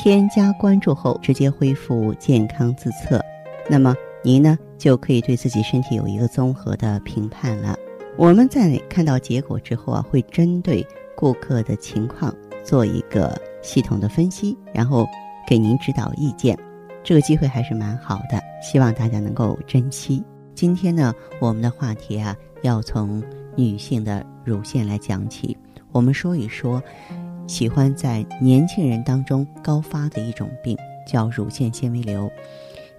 添加关注后，直接恢复健康自测，那么您呢就可以对自己身体有一个综合的评判了。我们在看到结果之后啊，会针对顾客的情况做一个系统的分析，然后给您指导意见。这个机会还是蛮好的，希望大家能够珍惜。今天呢，我们的话题啊，要从女性的乳腺来讲起，我们说一说。喜欢在年轻人当中高发的一种病叫乳腺纤维瘤，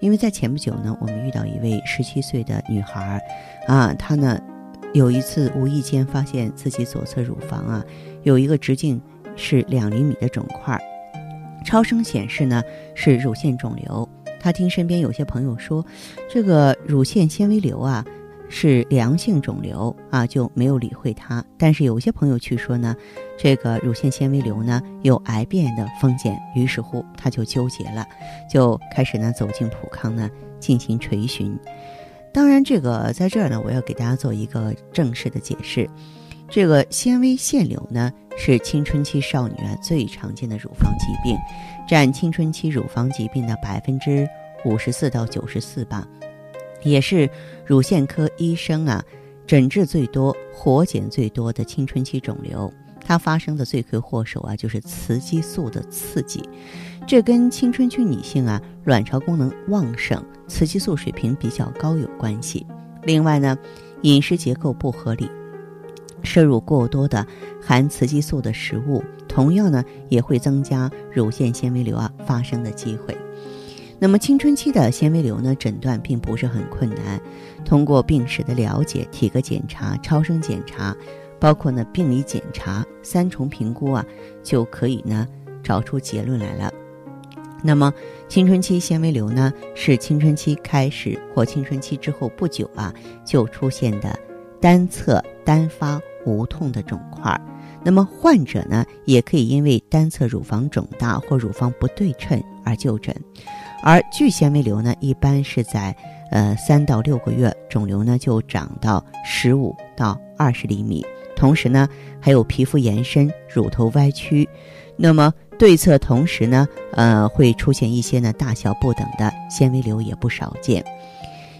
因为在前不久呢，我们遇到一位十七岁的女孩，啊，她呢有一次无意间发现自己左侧乳房啊有一个直径是两厘米的肿块，超声显示呢是乳腺肿瘤。她听身边有些朋友说，这个乳腺纤维瘤啊。是良性肿瘤啊，就没有理会它。但是有些朋友去说呢，这个乳腺纤维瘤呢有癌变的风险，于是乎他就纠结了，就开始呢走进普康呢进行垂询。当然，这个在这儿呢，我要给大家做一个正式的解释。这个纤维腺瘤呢是青春期少女啊最常见的乳房疾病，占青春期乳房疾病的百分之五十四到九十四吧。也是乳腺科医生啊诊治最多、活检最多的青春期肿瘤，它发生的罪魁祸首啊就是雌激素的刺激，这跟青春期女性啊卵巢功能旺盛、雌激素水平比较高有关系。另外呢，饮食结构不合理，摄入过多的含雌激素的食物，同样呢也会增加乳腺纤维瘤啊发生的机会。那么青春期的纤维瘤呢，诊断并不是很困难，通过病史的了解、体格检查、超声检查，包括呢病理检查三重评估啊，就可以呢找出结论来了。那么青春期纤维瘤呢，是青春期开始或青春期之后不久啊就出现的单侧单发无痛的肿块。那么患者呢，也可以因为单侧乳房肿大或乳房不对称而就诊。而巨纤维瘤呢，一般是在呃三到六个月，肿瘤呢就长到十五到二十厘米，同时呢还有皮肤延伸、乳头歪曲，那么对侧同时呢呃会出现一些呢大小不等的纤维瘤也不少见。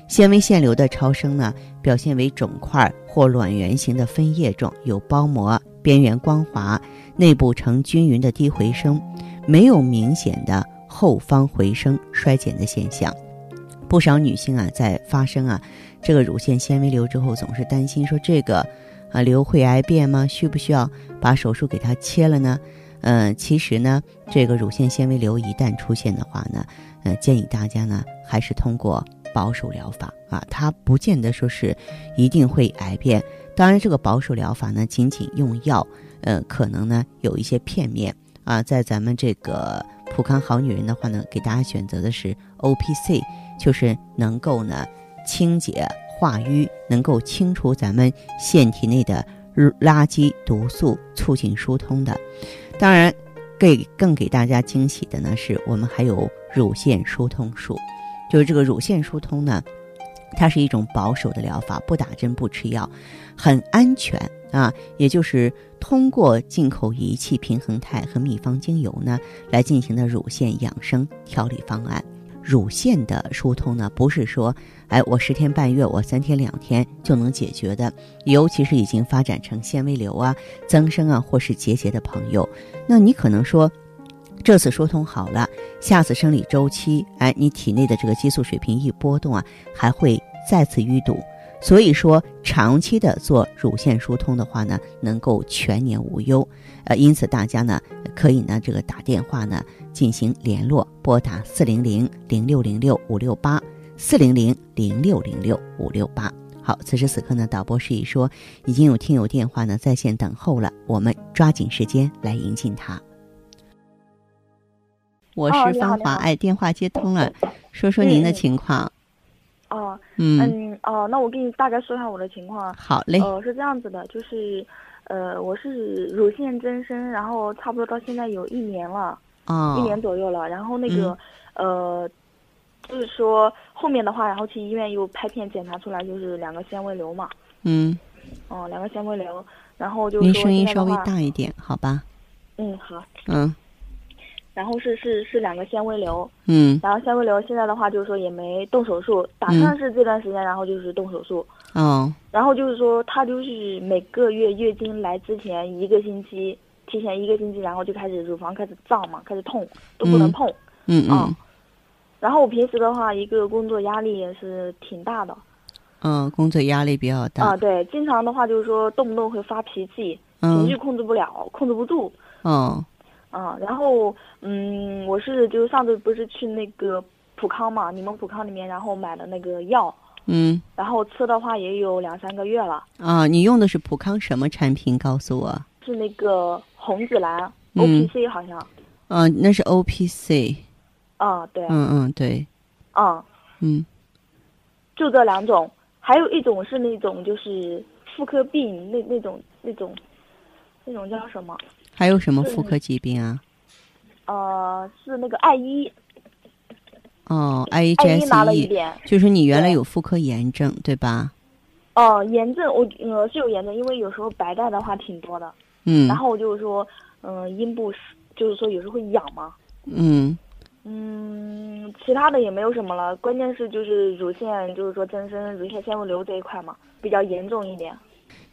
纤维腺瘤的超声呢表现为肿块或卵圆形的分叶状，有包膜，边缘光滑，内部呈均匀的低回声，没有明显的。后方回声衰减的现象，不少女性啊，在发生啊这个乳腺纤维瘤之后，总是担心说这个啊瘤会癌变吗？需不需要把手术给它切了呢？嗯，其实呢，这个乳腺纤维瘤一旦出现的话呢，呃，建议大家呢还是通过保守疗法啊，它不见得说是一定会癌变。当然，这个保守疗法呢，仅仅用药，呃，可能呢有一些片面啊，在咱们这个。普康好女人的话呢，给大家选择的是 O P C，就是能够呢清洁化瘀，能够清除咱们腺体内的垃圾毒素，促进疏通的。当然，给更给大家惊喜的呢，是我们还有乳腺疏通术，就是这个乳腺疏通呢，它是一种保守的疗法，不打针不吃药，很安全。啊，也就是通过进口仪器平衡肽和秘方精油呢，来进行的乳腺养生调理方案。乳腺的疏通呢，不是说，哎，我十天半月，我三天两天就能解决的。尤其是已经发展成纤维瘤啊、增生啊或是结节的朋友，那你可能说，这次疏通好了，下次生理周期，哎，你体内的这个激素水平一波动啊，还会再次淤堵。所以说，长期的做乳腺疏通的话呢，能够全年无忧。呃，因此大家呢可以呢这个打电话呢进行联络，拨打四零零零六零六五六八四零零零六零六五六八。好，此时此刻呢，导播示意说已经有听友电话呢在线等候了，我们抓紧时间来迎进他。我是芳华，哎，电话接通了，说说您的情况。哦，嗯嗯哦，那我给你大概说一下我的情况。好嘞。哦，是这样子的，就是，呃，我是乳腺增生，然后差不多到现在有一年了，哦，一年左右了。然后那个，呃，就是说后面的话，然后去医院又拍片检查出来就是两个纤维瘤嘛。嗯。哦，两个纤维瘤，然后就您声音稍微大一点，好吧？嗯，好。嗯。然后是是是两个纤维瘤，嗯，然后纤维瘤现在的话就是说也没动手术，打算是这段时间，然后就是动手术，哦，然后就是说他就是每个月月经来之前一个星期，提前一个星期，然后就开始乳房开始胀嘛，开始痛，都不能碰，嗯。嗯，然后我平时的话，一个工作压力也是挺大的，嗯，工作压力比较大，啊对，经常的话就是说动不动会发脾气，情绪控制不了，控制不住，哦。嗯，然后嗯，我是就上次不是去那个普康嘛，你们普康里面，然后买的那个药，嗯，然后吃的话也有两三个月了。啊，你用的是普康什么产品？告诉我。是那个红紫蓝 O P C 好像。嗯，那是 O P C。啊，对。嗯嗯，对。啊。嗯。就这两种，还有一种是那种就是妇科病那那种那种，那种叫什么？还有什么妇科疾病啊？呃，是那个艾依。哦，I E S E，就是你原来有妇科炎症，对吧？哦，炎症我呃是有炎症，因为有时候白带的话挺多的。嗯。然后我就是说，嗯，阴部是就是说有时候会痒嘛。嗯。嗯，其他的也没有什么了，关键是就是乳腺就是说增生、乳腺纤维瘤这一块嘛，比较严重一点。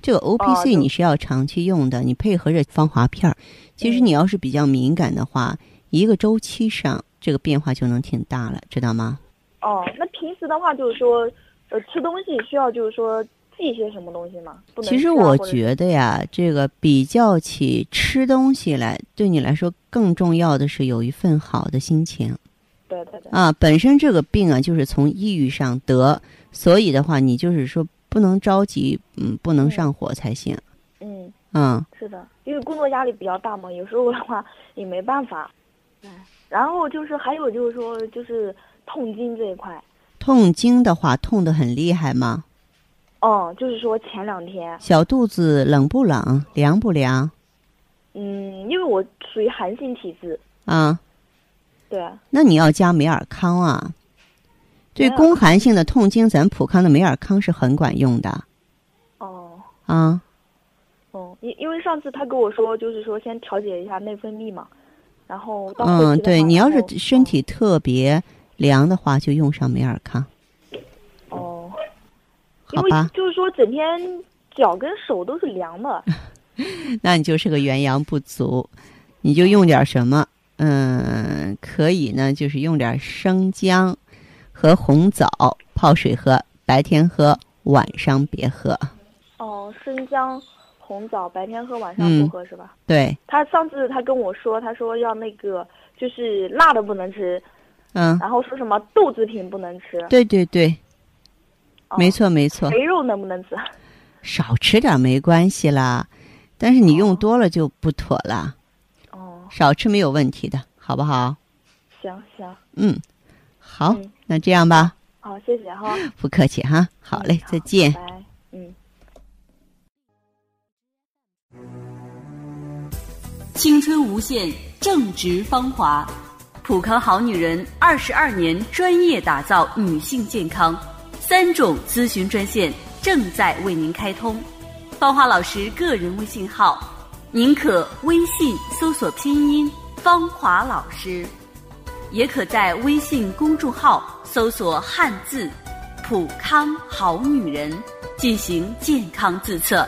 这个 O P C 你是要长期用的，你配合着芳华片儿。其实你要是比较敏感的话，一个周期上这个变化就能挺大了，知道吗？哦，那平时的话就是说，呃，吃东西需要就是说忌一些什么东西吗？其实我觉得呀，这个比较起吃东西来，对你来说更重要的是有一份好的心情。对对对。啊，本身这个病啊就是从抑郁上得，所以的话你就是说。不能着急，嗯，不能上火才行。嗯嗯，是的，因为工作压力比较大嘛，有时候的话也没办法。嗯，然后就是还有就是说，就是痛经这一块。痛经的话，痛得很厉害吗？哦，就是说前两天。小肚子冷不冷？凉不凉？嗯，因为我属于寒性体质。啊。对。那你要加美尔康啊。对宫寒性的痛经，咱普康的美尔康是很管用的。哦。啊。哦，因因为上次他跟我说，就是说先调节一下内分泌嘛，然后到嗯，对你要是身体特别凉的话，就用上美尔康。哦。好吧。就是说，整天脚跟手都是凉的。那你就是个元阳不足，你就用点什么？嗯，可以呢，就是用点生姜。和红枣泡水喝，白天喝，晚上别喝。哦，生姜、红枣，白天喝，晚上不喝是吧？对。他上次他跟我说，他说要那个就是辣的不能吃，嗯，然后说什么豆制品不能吃。对对对，没错没错。肥肉能不能吃？少吃点没关系啦，但是你用多了就不妥了。哦。少吃没有问题的，好不好？行行。嗯。好，那这样吧。好，谢谢哈。不客气哈，好嘞，再见。拜。嗯。青春无限，正值芳华，普康好女人二十二年专业打造女性健康，三种咨询专线正在为您开通。芳华老师个人微信号，您可微信搜索拼音“芳华老师”。也可在微信公众号搜索汉字“普康好女人”进行健康自测，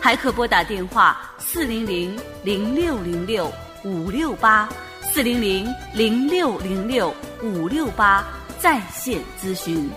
还可拨打电话四零零零六零六五六八四零零零六零六五六八在线咨询。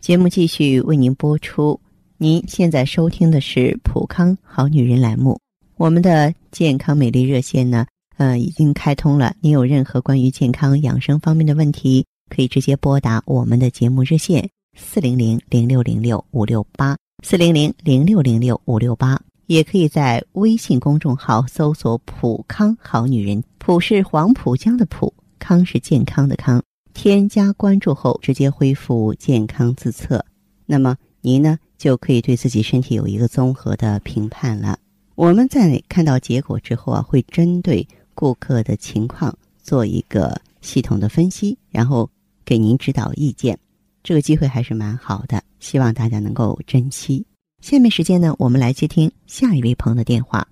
节目继续为您播出。您现在收听的是《普康好女人》栏目，我们的健康美丽热线呢，呃，已经开通了。您有任何关于健康养生方面的问题，可以直接拨打我们的节目热线四零零零六零六五六八四零零零六零六五六八，也可以在微信公众号搜索“普康好女人”，普是黄浦江的浦，康是健康的康。添加关注后，直接恢复健康自测，那么您呢就可以对自己身体有一个综合的评判了。我们在看到结果之后啊，会针对顾客的情况做一个系统的分析，然后给您指导意见。这个机会还是蛮好的，希望大家能够珍惜。下面时间呢，我们来接听下一位朋友的电话。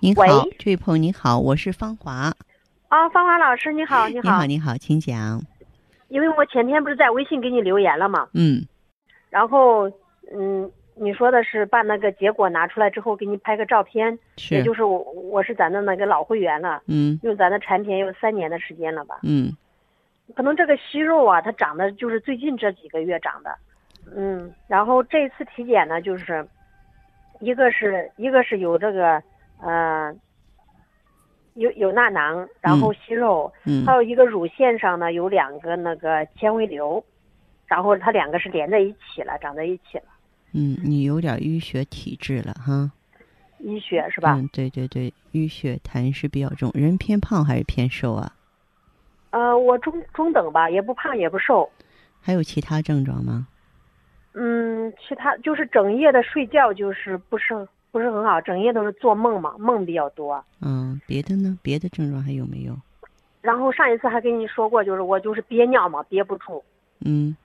您好，这位朋友您好，我是芳华。啊，芳华老师你好，你好，你好，你好，请讲。因为我前天不是在微信给你留言了吗？嗯。然后，嗯，你说的是把那个结果拿出来之后，给你拍个照片。是。也就是我，我是咱的那个老会员了。嗯。用咱的产品有三年的时间了吧？嗯。可能这个息肉啊，它长的就是最近这几个月长的。嗯。然后这次体检呢，就是一个是一个是有这个呃。有有钠囊，然后息肉，还有一个乳腺上呢有两个那个纤维瘤，然后它两个是连在一起了，长在一起了。嗯，你有点淤血体质了哈。淤血是吧？嗯，对对对，淤血痰湿比较重。人偏胖还是偏瘦啊？呃，我中中等吧，也不胖也不瘦。还有其他症状吗？嗯，其他就是整夜的睡觉就是不是。不是很好，整夜都是做梦嘛，梦比较多。嗯，别的呢？别的症状还有没有？然后上一次还跟你说过，就是我就是憋尿嘛，憋不住。嗯，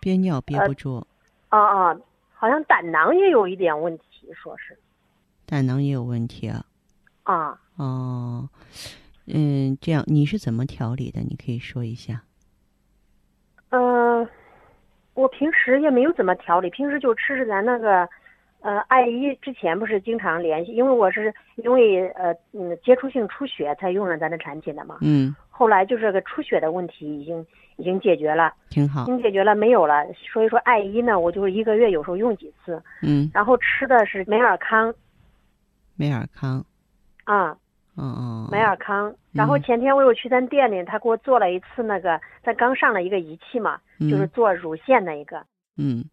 憋尿憋不住。啊啊，好像胆囊也有一点问题，说是。胆囊也有问题啊。啊。哦，嗯，这样你是怎么调理的？你可以说一下。嗯，我平时也没有怎么调理，平时就吃着咱那个。呃，艾姨之前不是经常联系，因为我是因为呃嗯接触性出血才用了咱的产品的嘛。嗯。后来就是个出血的问题已经已经解决了。挺好。已经解决了，没有了。所以说艾姨呢，我就是一个月有时候用几次。嗯。然后吃的是美尔康。美尔康。啊。嗯嗯。美尔康。然后前天我又去咱店里，他给我做了一次那个，咱刚上了一个仪器嘛，就是做乳腺那一个。嗯。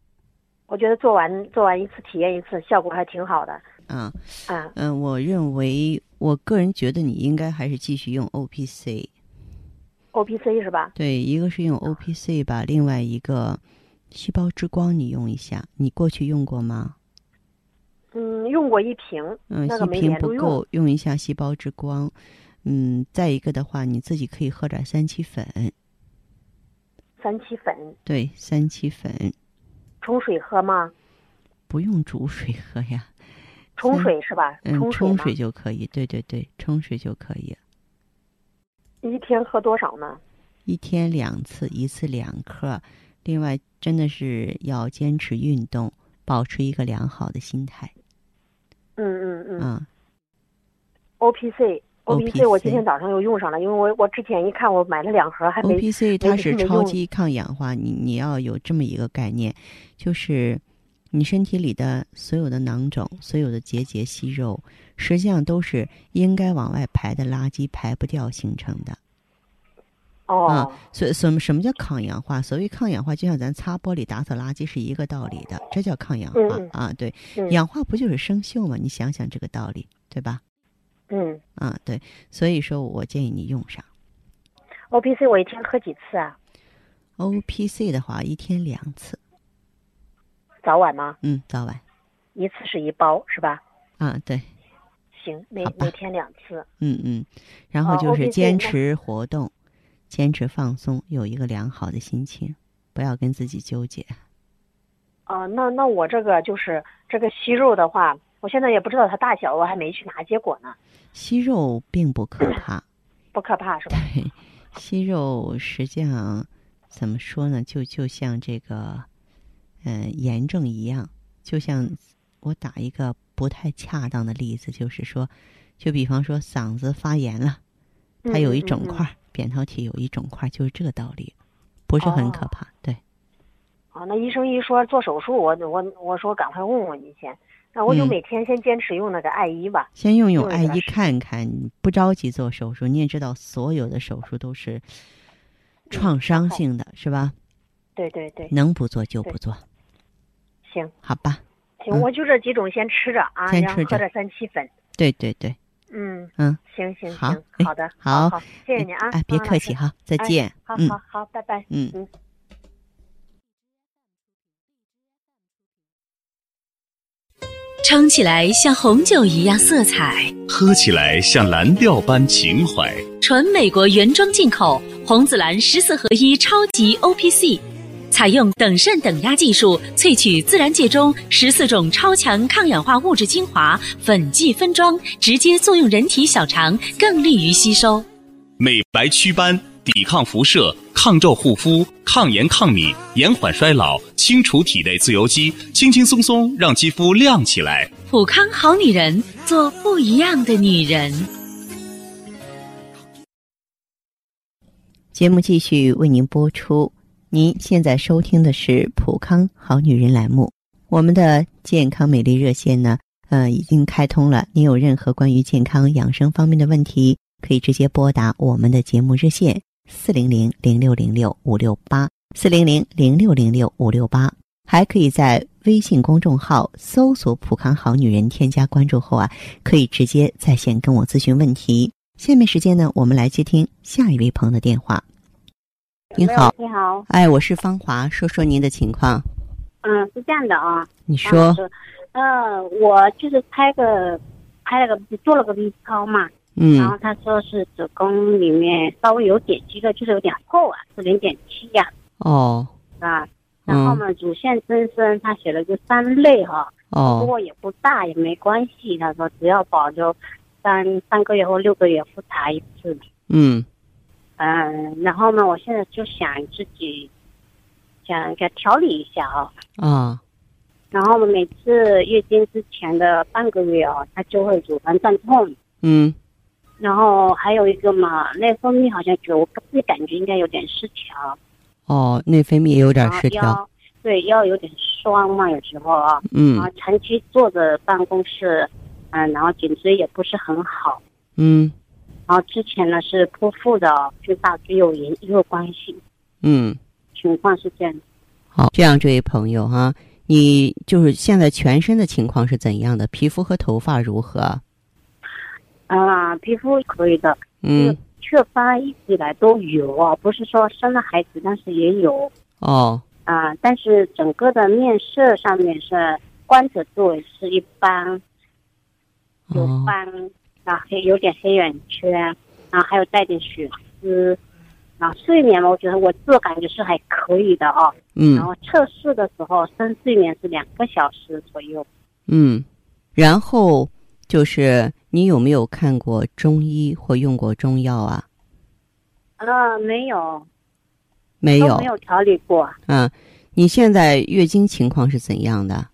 我觉得做完做完一次体验一次，效果还挺好的。啊，啊，嗯，我认为，我个人觉得你应该还是继续用 O P C。O P C 是吧？对，一个是用 O P C 吧，另外一个细胞之光你用一下，你过去用过吗？嗯，用过一瓶，嗯，一瓶不够，用一下细胞之光。嗯，再一个的话，你自己可以喝点三七粉。三七粉。对，三七粉。冲水喝吗？不用煮水喝呀，冲水是吧？嗯，冲水就可以。对对对，冲水就可以。一天喝多少呢？一天两次，一次两克。另外，真的是要坚持运动，保持一个良好的心态。嗯嗯嗯。嗯。O P C O P C，我今天早上又用上了，因为我我之前一看，我买了两盒，还没 O P C，它是超级抗氧化，你你要有这么一个概念。就是你身体里的所有的囊肿、所有的结节、息肉，实际上都是应该往外排的垃圾排不掉形成的。哦，所什么什么叫抗氧化？所谓抗氧化，就像咱擦玻璃、打扫垃圾是一个道理的，这叫抗氧化啊。对，氧化不就是生锈吗？你想想这个道理，对吧？嗯。啊，对，所以说我建议你用上。O P C 我一天喝几次啊？O P C 的话，一天两次。早晚吗？嗯，早晚，一次是一包是吧？啊，对。行，每每天两次。嗯嗯，然后就是坚持活动，坚持放松，有一个良好的心情，不要跟自己纠结。哦，那那我这个就是这个息肉的话，我现在也不知道它大小，我还没去拿结果呢。息肉并不可怕，不可怕是吧？对，息肉实际上怎么说呢？就就像这个。嗯，炎症一样，就像我打一个不太恰当的例子，就是说，就比方说嗓子发炎了，它有一肿块，扁桃体有一肿块，就是这个道理，不是很可怕。对。哦，那医生一说做手术，我我我说赶快问问你先，那我就每天先坚持用那个艾依吧。先用用艾依看看，不着急做手术。你也知道，所有的手术都是创伤性的，是吧？对对对，能不做就不做，行好吧？行，嗯我就这几种先吃着啊，先吃着喝点三七粉。对对对，嗯嗯，行行好行，哎好的，好好，谢谢你啊，哎，别客气哈，再哎见。嗯好好好，拜拜。嗯嗯。撑起来像红酒一样色彩，喝起来像蓝调般情怀。纯美国原装进口红紫蓝十四合一超级 O P C，采用等渗等压技术萃取自然界中十四种超强抗氧化物质精华，粉剂分装，直接作用人体小肠，更利于吸收。美白祛斑，抵抗辐射，抗皱护肤，抗炎抗敏，延缓衰老，清除体内自由基，轻轻松松让肌肤亮起来。普康好女人，做不一样的女人。节目继续为您播出。您现在收听的是《普康好女人》栏目，我们的健康美丽热线呢，呃，已经开通了。您有任何关于健康养生方面的问题，可以直接拨打我们的节目热线四零零零六零六五六八四零零零六零六五六八，还可以在微信公众号搜索“普康好女人”，添加关注后啊，可以直接在线跟我咨询问题。下面时间呢，我们来接听下一位朋友的电话。您好，你好，哎，我是芳华，说说您的情况。嗯，是这样的啊，你说，嗯，呃，我就是拍个拍了个做了个 B 超嘛，然后嗯，他说是子宫里面稍微有点肌肉，就是有点厚啊，是零点七呀，哦，啊，然后嗯，呢，乳腺增生，他写了个三类哈，不哦，过也不大，也没关系，他说只要保留三三个月或六个月复查一次，嗯，嗯，然后呢，我现在就想自己想给它调理一下啊。啊，然后每次月经之前的半个月啊，它就会乳房胀痛，嗯，然后还有一个嘛，内分泌好像觉得我自己感觉应该有点失调，哦，内分泌有点失调，腰对腰有点酸嘛，有时候。啊，嗯。啊长期坐着办公室，嗯，然后颈椎也不是很好，嗯。然后之前呢是剖腹的就，大椎有也有关系，嗯，情况是这样。的。好，这样，这位朋友哈，你就是现在全身的情况是怎样的？皮肤和头发如何？啊，皮肤可以的，嗯，雀斑一直以来都有啊，不是说生了孩子，但是也有。哦，啊，但是整个的面色上面是光泽度是一般，有哦，斑，啊黑有点黑眼圈，然后还有带点血丝，啊睡眠嘛，我觉得我自我感觉是还可以的哦。嗯然嗯后测试的时候深睡眠是两个小时左右。嗯，然后就是你有没有看过中医或用过中药啊？啊，没有，没有没，有调理过。嗯，你现在月经情况是怎样的？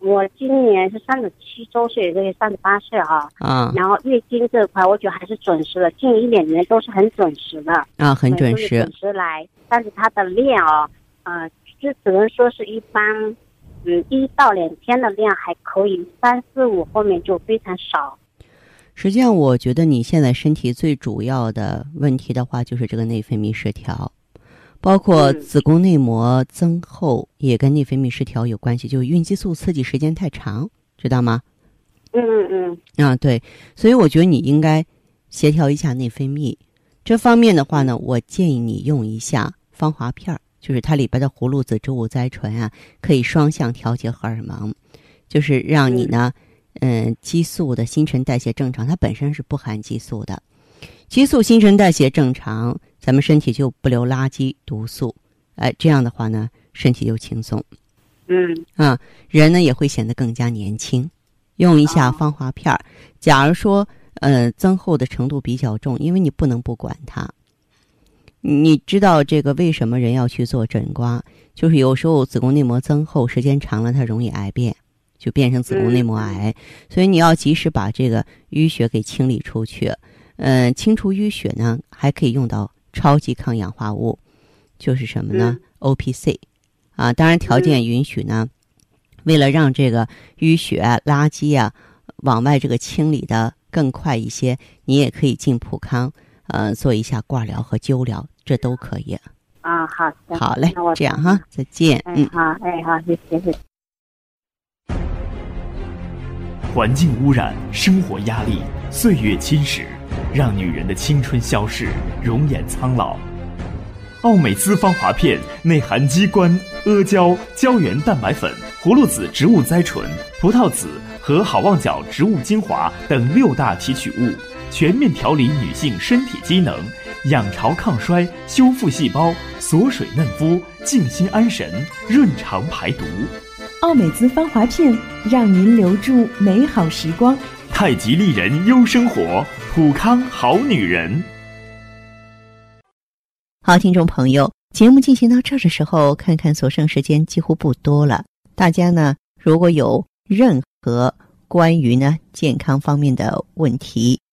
我今年是三十七周岁，这个三十八岁啊、啊然后月经这块，我觉得还是准时的，近一两年都是很准时的。啊，很准时准时来，但是它的量哦，呃，就只能说是一般，嗯，一到两天的量还可以，三四五后面就非常少。实际上，我觉得你现在身体最主要的问题的话，就是这个内分泌失调，包括嗯子宫内膜增厚也跟内分泌失调有关系，就是孕激素刺激时间太长，知道吗？嗯嗯嗯啊，对，所以我觉得你应该协调一下内分泌。这方面的话呢，我建议你用一下芳华片儿，就是它里边的葫芦籽植物甾醇啊，可以双向调节荷尔蒙，就是让你呢，嗯、激素的新陈代谢正常，它本身是不含激素的，激素新陈代谢正常，咱们身体就不留垃圾毒素，哎，这样的话呢，身体就轻松。嗯啊，人呢也会显得更加年轻。用一下哦芳华片儿，假如说呃增厚的程度比较重，因为你不能不管它。你知道这个为什么人要去做诊刮？就是有时候子宫内膜增厚时间长了，它容易癌变，就变成子宫内膜癌。所以你要及时把这个淤血给清理出去。呃，清除淤血呢，还可以用到超级抗氧化物，就是什么呢、o p c 啊，当然条件允许呢。为了让这个淤血、垃圾啊往外这个清理的更快一些，你也可以进普康，呃，做一下挂疗和灸疗，这都可以。啊，好的。好嘞那我，这样哈，再见。哎嗯，好，哎好，谢谢谢谢。环境污染、生活压力、岁月侵蚀，让女人的青春消逝，容颜苍老。奥美姿芳华片内含鸡冠、阿胶、胶原蛋白粉、葫芦籽植物甾醇、葡萄籽和好望角植物精华等六大提取物，全面调理女性身体机能，养巢抗衰，修复细胞，锁水嫩肤，静心安神，润肠排毒。奥美姿芳华片，让您留住美好时光。太极丽人优生活，普康好女人。好，听众朋友，节目进行到这儿的时候，看看所剩时间几乎不多了。大家呢，如果有任何关于呢健康方面的问题，